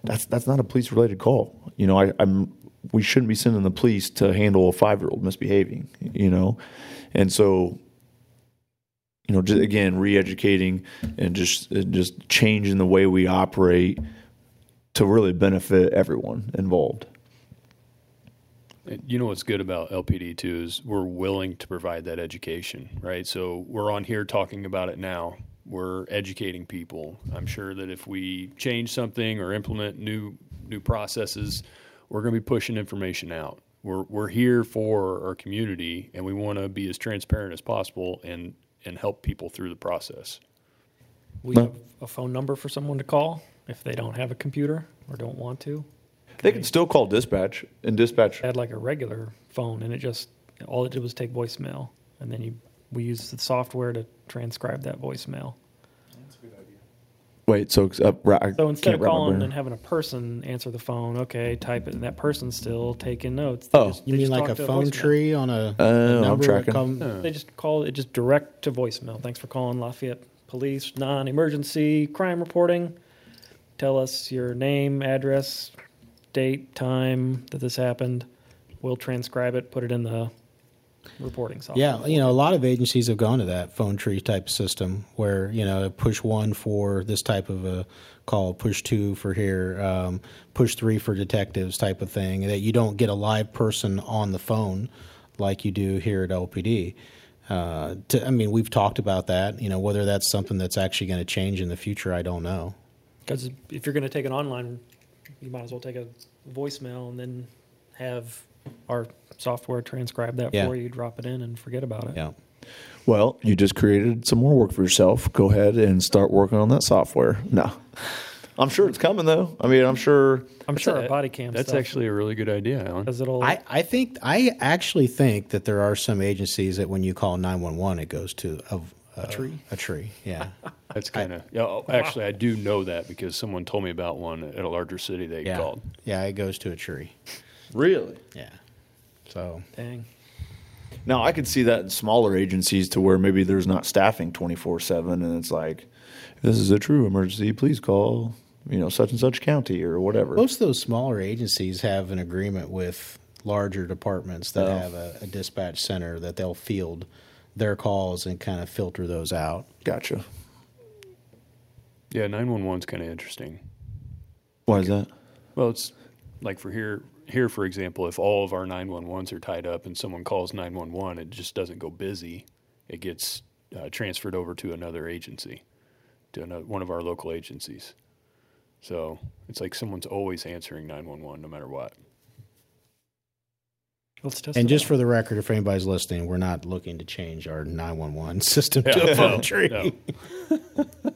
That's that's not a police related call. You know, I, I'm we shouldn't be sending the police to handle a five year old misbehaving. You know, and so you know, just, again, re-educating and just just changing the way we operate to really benefit everyone involved. You know what's good about LPD too is we're willing to provide that education, right? So we're on here talking about it now. We're educating people. I'm sure that if we change something or implement new new processes, we're going to be pushing information out. We're we're here for our community, and we want to be as transparent as possible and and help people through the process. We have a phone number for someone to call if they don't have a computer or don't want to. They can still call dispatch and dispatch. Had like a regular phone, and it just all it did was take voicemail, and then you we used the software to transcribe that voicemail. Wait, so uh, I So instead can't of calling brain. and having a person answer the phone, okay, type it, and that person's still taking notes. They Oh. just- You mean like a phone voicemail. tree on a, Oh, a I'm number that tracking. come- They just call it just direct to voicemail. Thanks for calling Lafayette Police, non-emergency crime reporting. Tell us your name, address, date, time that this happened. We'll transcribe it, put it in the reporting software. Yeah, you know, a lot of agencies have gone to that phone tree type system where you know push one for this type of a call, push two for here, um, push three for detectives type of thing. That you don't get a live person on the phone like you do here at LPD. Uh, to, I mean, we've talked about that. You know, whether that's something that's actually going to change in the future, I don't know. Because if you're going to take an online, you might as well take a voicemail and then have our software transcribe that Yeah. for you, drop it in, and forget about it. Yeah. Well, you just created some more work for yourself. Go ahead and start working on that software. No, I'm sure it's coming though. I mean, I'm sure. I'm sure a- our body cam That's stuff, actually a really good idea, Alan. because it'll. I, I think I actually think that there are some agencies that when you call nine one one, it goes to a, uh, a, tree? A tree, yeah. That's kind of yeah. oh, Actually, I do know that because someone told me about one at a larger city they Yeah. called. Yeah, it goes to a tree. Really? Yeah. So dang. Now I could see that in smaller agencies to where maybe there's not staffing 24 seven, and it's like, if this is a true emergency. Please call, you know, such and such county or whatever. most of those smaller agencies have an agreement with larger departments that Oh. have a, a dispatch center that they'll field their calls and kind of filter those out. Gotcha. Yeah, nine one one's kind of interesting. Why is that? Well, it's like for here, here for example, if all of our 911s are tied up and someone calls 911, it just doesn't go busy. It gets uh, transferred over to another agency, to another, one of our local agencies. So it's like someone's always answering 911 no matter what. Let's test And just out. for the record, if anybody's listening, we're not looking to change our 911 system Yeah, to a no, phone tree. no.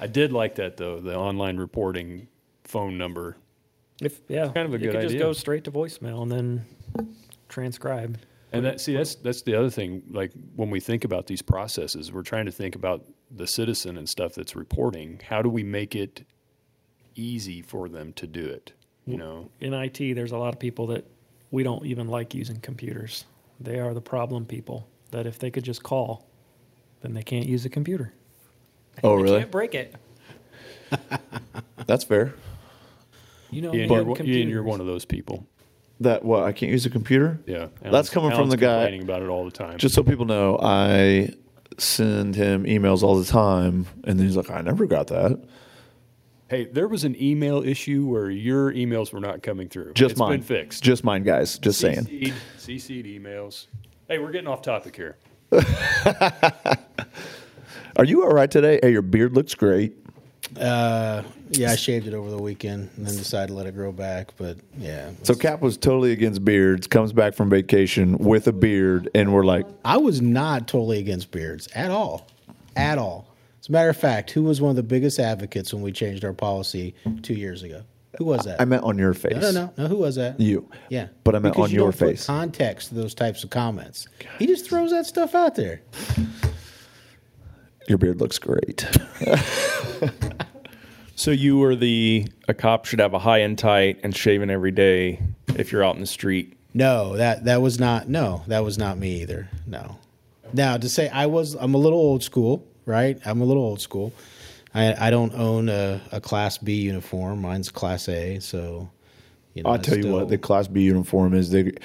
I did like that though, the online reporting phone number. If yeah, kind of a it good could just go straight to voicemail and then transcribe. And that see that's that's the other thing. Like when we think about these processes, we're trying to think about the citizen and stuff that's reporting. How do we make it easy for them to do it? You know, In IT, there's a lot of people that we don't even like using computers. They are the problem people. That if they could just call, then they can't use a computer. Oh, They really? Can't break it. That's fair. You know, Ian, they you're, have one- Ian, you're one of those people. That what? I can't use a computer. Yeah, That's coming from the guy- complaining about it all the time. Just so people know, I send him emails all the time, and he's like, "I never got that." hey, there was an email issue where your emails were not coming through. Just It's mine. been fixed. Just mine, guys. Just saying. CC'd, CC'd emails. Hey, we're getting off topic here. Are you all right today? Hey, your beard looks great. Uh, yeah, I shaved it over the weekend and then decided to let it grow back. But yeah, So Cap was totally against beards. Comes back from vacation with a beard, and we're like, I was not totally against beards at all, at all. As a matter of fact, who was one of the biggest advocates when we changed our policy two years ago? Who was that? I meant on your face. no, no, no, no. Who was that? You. Yeah, But I meant Because on you your don't put face. Context to those types of comments. He just throws that stuff out there. Your beard looks great. So you were the a cop should have a high and tight and shaven every day if you're out in the street. No, that that was not. No, that was not me either. No. Now to say I was, I'm a little old school, right? I'm a little old school. I I don't own a, a Class B uniform. Mine's Class A. So, you know, I'll it's tell you what, the Class B uniform is the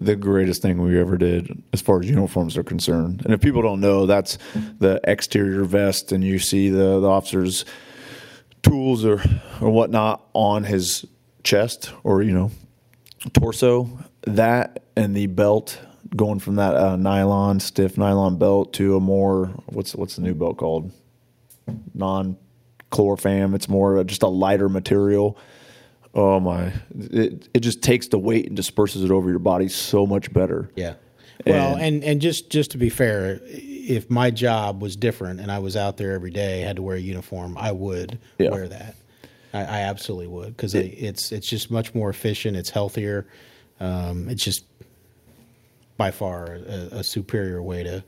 the greatest thing we ever did as far as uniforms are concerned. And if people don't know, that's the exterior vest, and you see the the officer's tools or or whatnot on his chest or you know torso. That and the belt going from that uh, nylon stiff nylon belt to a more what's what's the new belt called non chlorofam. It's more just a lighter material. Oh my! It it just takes the weight and disperses it over your body so much better. Yeah. Well, And- and and just just to be fair, if my job was different and I was out there every day, had to wear a uniform, I would Yeah. wear that. I, I absolutely would because it's it's just much more efficient. It's healthier. Um, it's just by far a, a superior way to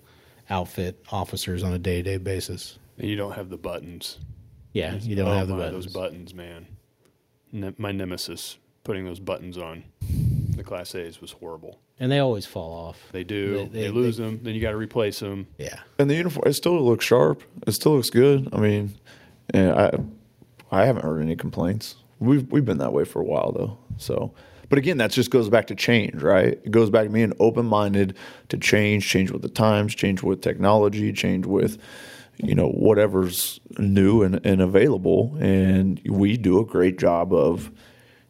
outfit officers on a day to day basis. And you don't have the buttons. Yeah, you don't Oh have the my, buttons. Those buttons, man. Ne- my nemesis putting those buttons on the Class A's was horrible. and they always fall off. They do. They- They, they- lose they- them. Then you got to replace them. Yeah. And the uniform, it still looks sharp. It still looks good. I mean, and I, I haven't heard any complaints. We've we've been that way for a while though. So, but again, that just goes back to change, right? It goes back to being open minded to change, change with the times, change with technology, change with, you know, whatever's new and, and available. And we do a great job of,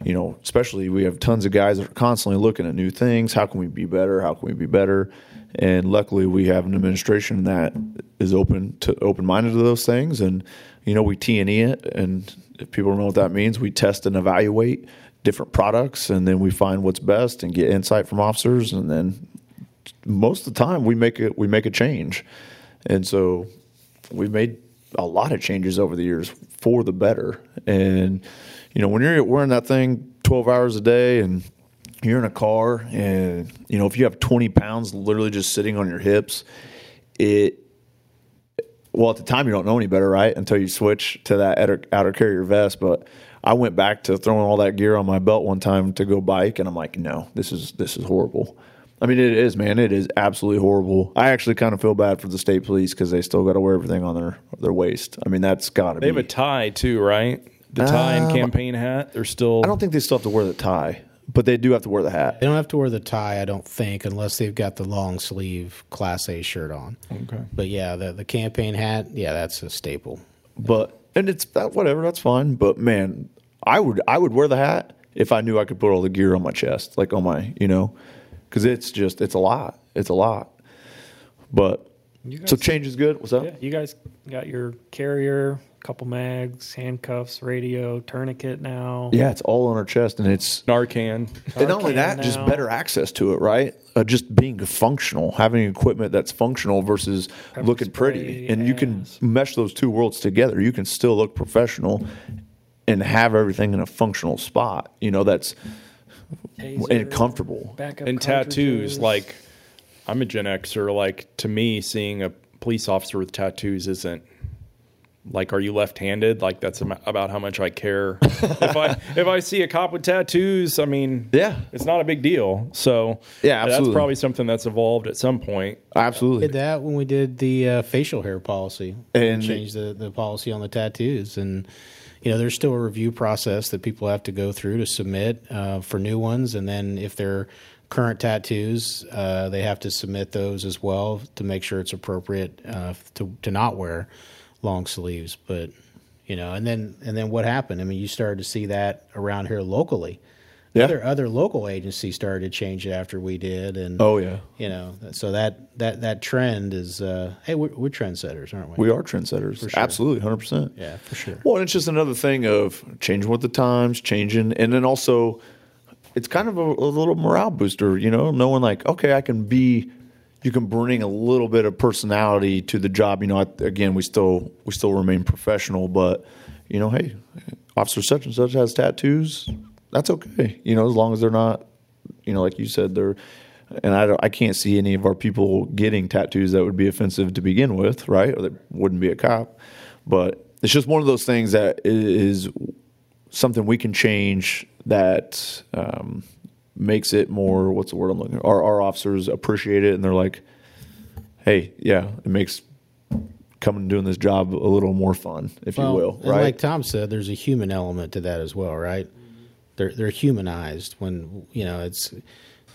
you know, especially we have tons of guys that are constantly looking at new things. How can we be better? How can we be better? And luckily, we have an administration that is open to open minded to those things. And you know, we T and E it, and if people don't know what that means, we test and evaluate different products, and then we find what's best and get insight from officers, and then most of the time we make it we make a change. And so we've made a lot of changes over the years for the better. And you know, when you're wearing that thing 12 hours a day and you're in a car and you know, if you have 20 pounds literally just sitting on your hips, it well, at the time you don't know any better, right? Until you switch to that outer, outer carrier vest. But I went back to throwing all that gear on my belt one time to go bike, and I'm like, no, this is this is horrible. I mean, it is, man. It is absolutely horrible. I actually kind of feel bad for the state police because they still got to wear everything on their their waist. I mean, that's got to They be. have a tie too, right? The tie and Um, campaign hat. They're still. I don't think they still have to wear the tie, but they do have to wear the hat. They don't have to wear the tie, I don't think, unless they've got the long sleeve Class A shirt on. Okay. But yeah, the the campaign hat, yeah, that's a staple. But and it's that whatever, that's fine. But man, I would I would wear the hat if I knew I could put all the gear on my chest, like on my you know, because it's just it's a lot. It's a lot. But You so guys- change is good. What's up? Yeah, you guys got your carrier, couple mags, handcuffs, radio, tourniquet now. Yeah, it's all on our chest, and it's Narcan. and not only Narcan that, just better access to it, right? Uh, just being functional, having equipment that's functional versus Pepper looking pretty, spray, and you can mesh those two worlds together. You can still look professional and have everything in a functional spot. You know, that's Taser, and comfortable. backup and tattoos like i'm a gen xer like to me seeing a police officer with tattoos isn't like are you left-handed? Like that's about how much i care. If i if i see a cop with tattoos i mean Yeah. it's not a big deal. So Yeah, that's probably something that's evolved at some point. Absolutely. did that when we did the uh, facial hair policy. And- changed the, the policy on the tattoos. And you know there's still a review process that people have to go through to submit uh, for new ones. And then if they're current tattoos uh, they have to submit those as well to make sure it's appropriate uh, to, to not wear long sleeves but you know and then and then what happened i mean you started to see that around here locally Yeah. other other local agencies started to change it after we did, and Oh yeah, you know, so that that that trend is uh, hey, we're, we're trendsetters, aren't we? we are trendsetters. sure. Absolutely, hundred percent. Yeah, for sure. Well, and it's just another thing of changing with the times, changing, and then also it's kind of a, a little morale booster, you know, knowing like, okay, I can be, you can bring a little bit of personality to the job. You know, again, we still we still remain professional, but you know, hey, officer such and such has tattoos. That's okay, you know, as long as they're not, you know, like you said, they're. And I, don't, I can't see any of our people getting tattoos that would be offensive to begin with, right? Or that wouldn't be a cop. But it's just one of those things that is something we can change that um, makes it more. What's the word I'm looking? Our our officers appreciate it, and they're like, "Hey, yeah, it makes coming and doing this job a little more fun, if you will." Right? like Tom said, there's a human element to that as well, right? They're they're humanized when you know it's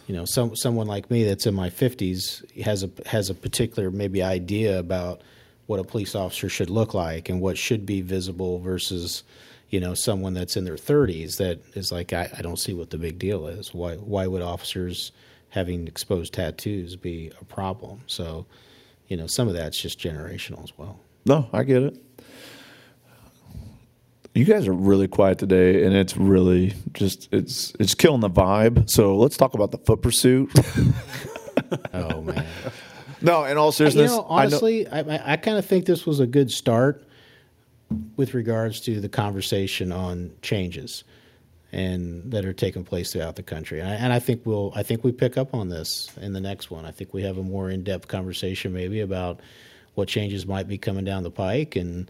you know some someone like me that's in my 50s has a has a particular maybe idea about what a police officer should look like and what should be visible versus you know someone that's in their 30s that is like I, I don't see what the big deal is why why would officers having exposed tattoos be a problem so you know some of that's just generational as well no, I get it. You guys are really quiet today, and it's really just it's it's killing the vibe. So let's talk about the foot pursuit. oh man no, in all you seriousness, know, honestly, I, I, I kind of think this was a good start with regards to the conversation on changes and that are taking place throughout the country. And I, and I think we'll, I think we pick up on this in the next one. I think we have a more in depth conversation maybe about what changes might be coming down the pike and.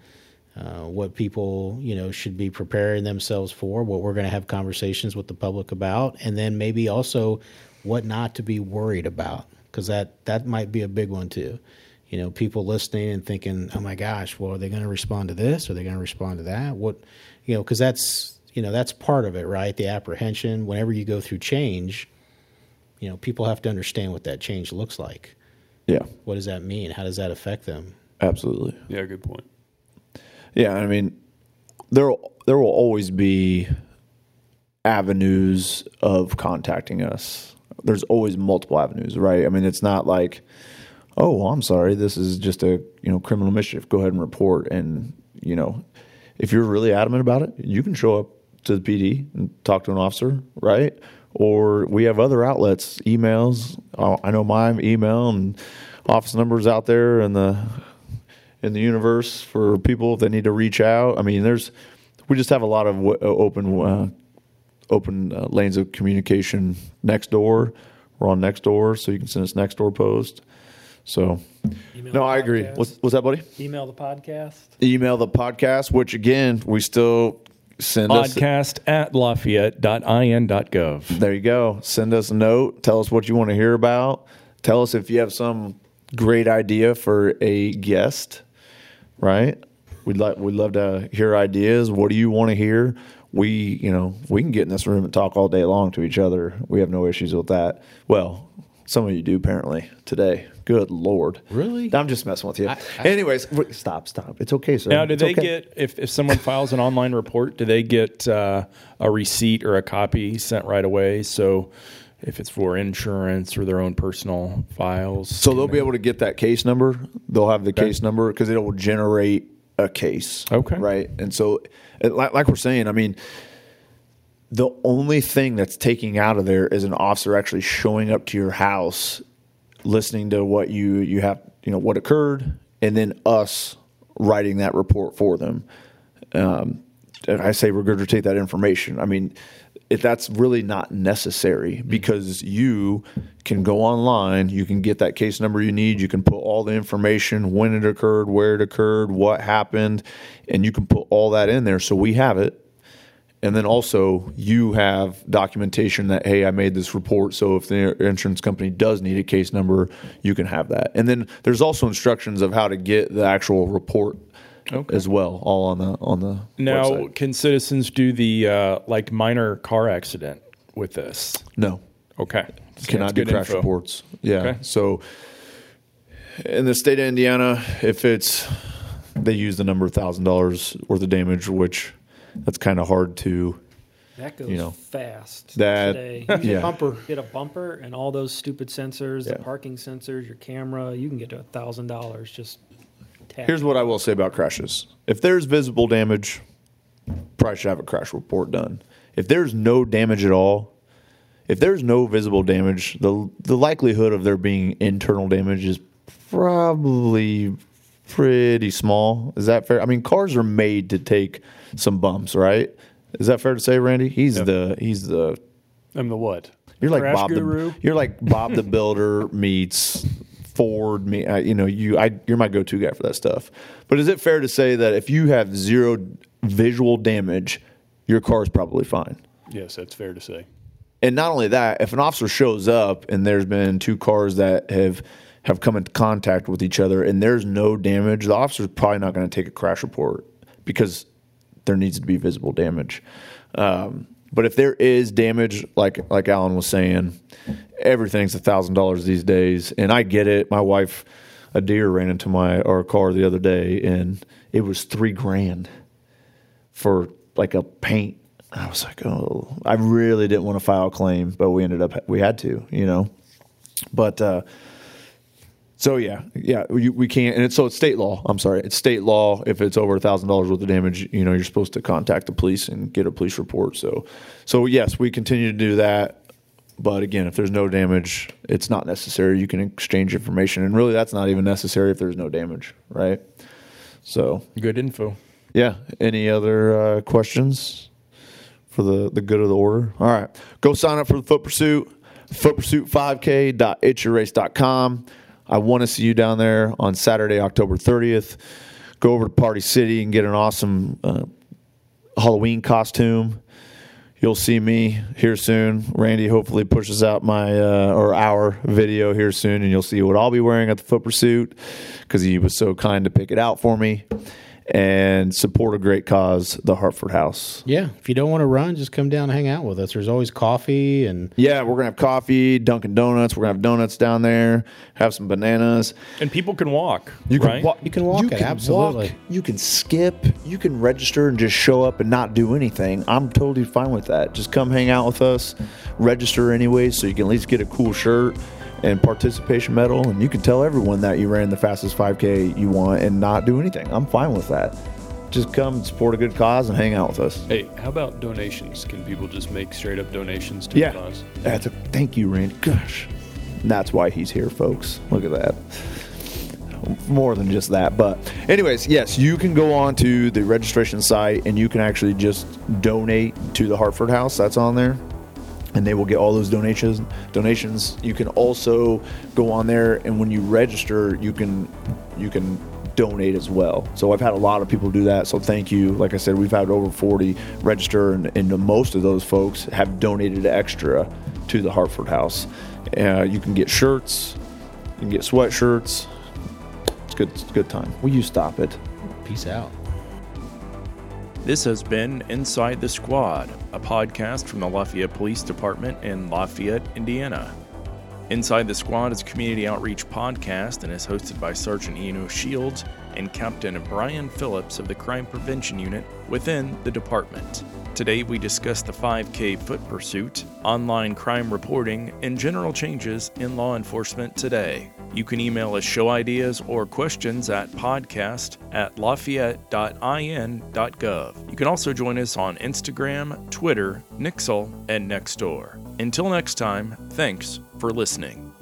Uh, what people you know should be preparing themselves for, what we're going to have conversations with the public about, and then maybe also what not to be worried about because that that might be a big one too. You know, people listening and thinking, "Oh my gosh, well, are they going to respond to this? Are they going to respond to that?" What, you know, because that's you know that's part of it, right? The apprehension. Whenever you go through change, you know, people have to understand what that change looks like. yeah, What does that mean? How does that affect them? absolutely. Yeah, good point. Yeah, I mean, there there will always be avenues of contacting us. There's always multiple avenues, right? I mean, it's not like, oh, well, I'm sorry, this is just a you know criminal mischief. Go ahead and report. And you know, if you're really adamant about it, you can show up to the PD and talk to an officer, right? Or we have other outlets, emails. I know my email and office numbers out there, in the in the universe for people if they need to reach out. I mean, there's we just have a lot of w- uh, open uh, open uh, lanes of communication Nextdoor. We're on Nextdoor, so you can send us Nextdoor post. So, Email no, I agree. podcast. What's, what's that, buddy? Email the podcast. Email the podcast, which again we still send us. Podcast at lafayette.in.gov. There you go. Send us a note. Tell us what you want to hear about. Tell us if you have some great idea for a guest. Right? We'd like we'd love to hear ideas. What do you want to hear? We you know we can get in this room and talk all day long to each other. We have no issues with that. Well, some of you do apparently today. Good lord. Really? I'm just messing with you. I- Anyways, w- stop, stop. It's okay, sir. Now, do It's they okay. get if, if someone files an online report? Do they get uh, a receipt or a copy sent right away? So, if it's for insurance or their own personal files, So they'll be able to get that case number. They'll have the case number because it will generate a case. Okay. Right. And so, it- like, like we're saying, I mean, the only thing that's taking out of there is an officer actually showing up to your house, listening to what you you have, you know, what occurred, and then us writing that report for them. Um, I say regurgitate that information. I mean, if that's really not necessary because you can go online, you can get that case number you need, you can put all the information, when it occurred, where it occurred, what happened, and you can put all that in there so we have it. And then also you have documentation that hey, I made this report, so if the insurance company does need a case number, you can have that. And then there's also instructions of how to get the actual report as well, all on the on the now website. can citizens do the uh, like minor car accident with this? No, Okay, So cannot do crash info. reports. Yeah. Okay. So in the state of Indiana, if it's they use the number thousand dollars worth of damage, which that's kind of hard to That goes You know, fast. that- today. Yeah. Bumper. Get a bumper and all those stupid sensors, Yeah. the parking sensors, your camera. You can get to a thousand dollars just. Tap. Here's what I will say about crashes. If there's visible damage, probably should have a crash report done. If there's no damage at all, if there's no visible damage, the the likelihood of there being internal damage is probably pretty small. Is that fair? I mean, cars are made to take some bumps, right? Is that fair to say, Randy? He's Yep. the he's the I'm the what? you're like Crash Bob guru? the you're like Bob the Builder meets Ford. Me, I, you know you. I you're my go-to guy for that stuff. But is it fair to say that if you have zero visual damage, your car is probably fine? Yes, that's fair to say. And not only that, if an officer shows up and there's been two cars that have have come into contact with each other and there's no damage, the officer's probably not going to take a crash report because there needs to be visible damage. Um, but if there is damage, like like Alan was saying, everything's a thousand dollars these days, and I get it. My wife, a deer ran into my our car the other day, and it was three grand for like a paint. I was like, oh, I really didn't want to file a claim, but we ended up we had to, you know. But uh, so yeah, yeah, we, we can't, and it's so it's state law. I'm sorry, it's state law. If it's over a thousand dollars worth of damage, you know, you're supposed to contact the police and get a police report. So, so yes, we continue to do that. But again, if there's no damage, it's not necessary. You can exchange information, and really, that's not even necessary if there's no damage, right? So, Good info. yeah. Any other uh, questions for the, the good of the order? All right. Go sign up for the Foot Pursuit, footpursuit5k.itsyourrace.com. I want to see you down there on Saturday, October 30th. Go over to Party City and get an awesome uh, Halloween costume. You'll see me here soon. Randy hopefully pushes out my uh, or our video here soon, and you'll see what I'll be wearing at the Foot Pursuit because he was so kind to pick it out for me and support a great cause, the Hartford House. Yeah, if you don't want to run, just come down and hang out with us. There's always coffee and Yeah, we're gonna have coffee, Dunkin' Donuts. We're gonna have donuts down there. Have some bananas. And people can walk. You can right? walk. You can walk it, absolutely. walk, you can skip. You can register and just show up and not do anything. I'm totally fine with that. Just come hang out with us. Register anyway, so you can at least get a cool shirt and participation medal, and you can tell everyone that you ran the fastest 5K you want and not do anything. I'm fine with that. Just come support a good cause and hang out with us. Hey, how about donations? Can people just make straight up donations to Yeah. the cause? That's a thank you, Randy. Gosh, And that's why he's here, folks. Look at that. More than just that, but anyways, yes, you can go on to the registration site and you can actually just donate to the Hartford House. That's on there, and they will get all those donations. Donations. You can also go on there, and when you register, you can you can donate as well. So I've had a lot of people do that. So thank you. Like I said, we've had over 40 register, and, and most of those folks have donated extra to the Hartford House. Uh, you can get shirts, you can get sweatshirts. It's good. It's a good time. Will you stop it? peace out. This has been Inside the Squad, a podcast from the Lafayette Police Department in Lafayette, Indiana. Inside the Squad is a community outreach podcast and is hosted by Sergeant Ian Shields and Captain Brian Phillips of the Crime Prevention Unit within the department. Today we discuss the 5K foot pursuit, online crime reporting, and general changes in law enforcement today. You can email us show ideas or questions at podcast at lafayette.in.gov. You can also join us on Instagram, Twitter, Nixle, and Nextdoor. Until next time, thanks for listening.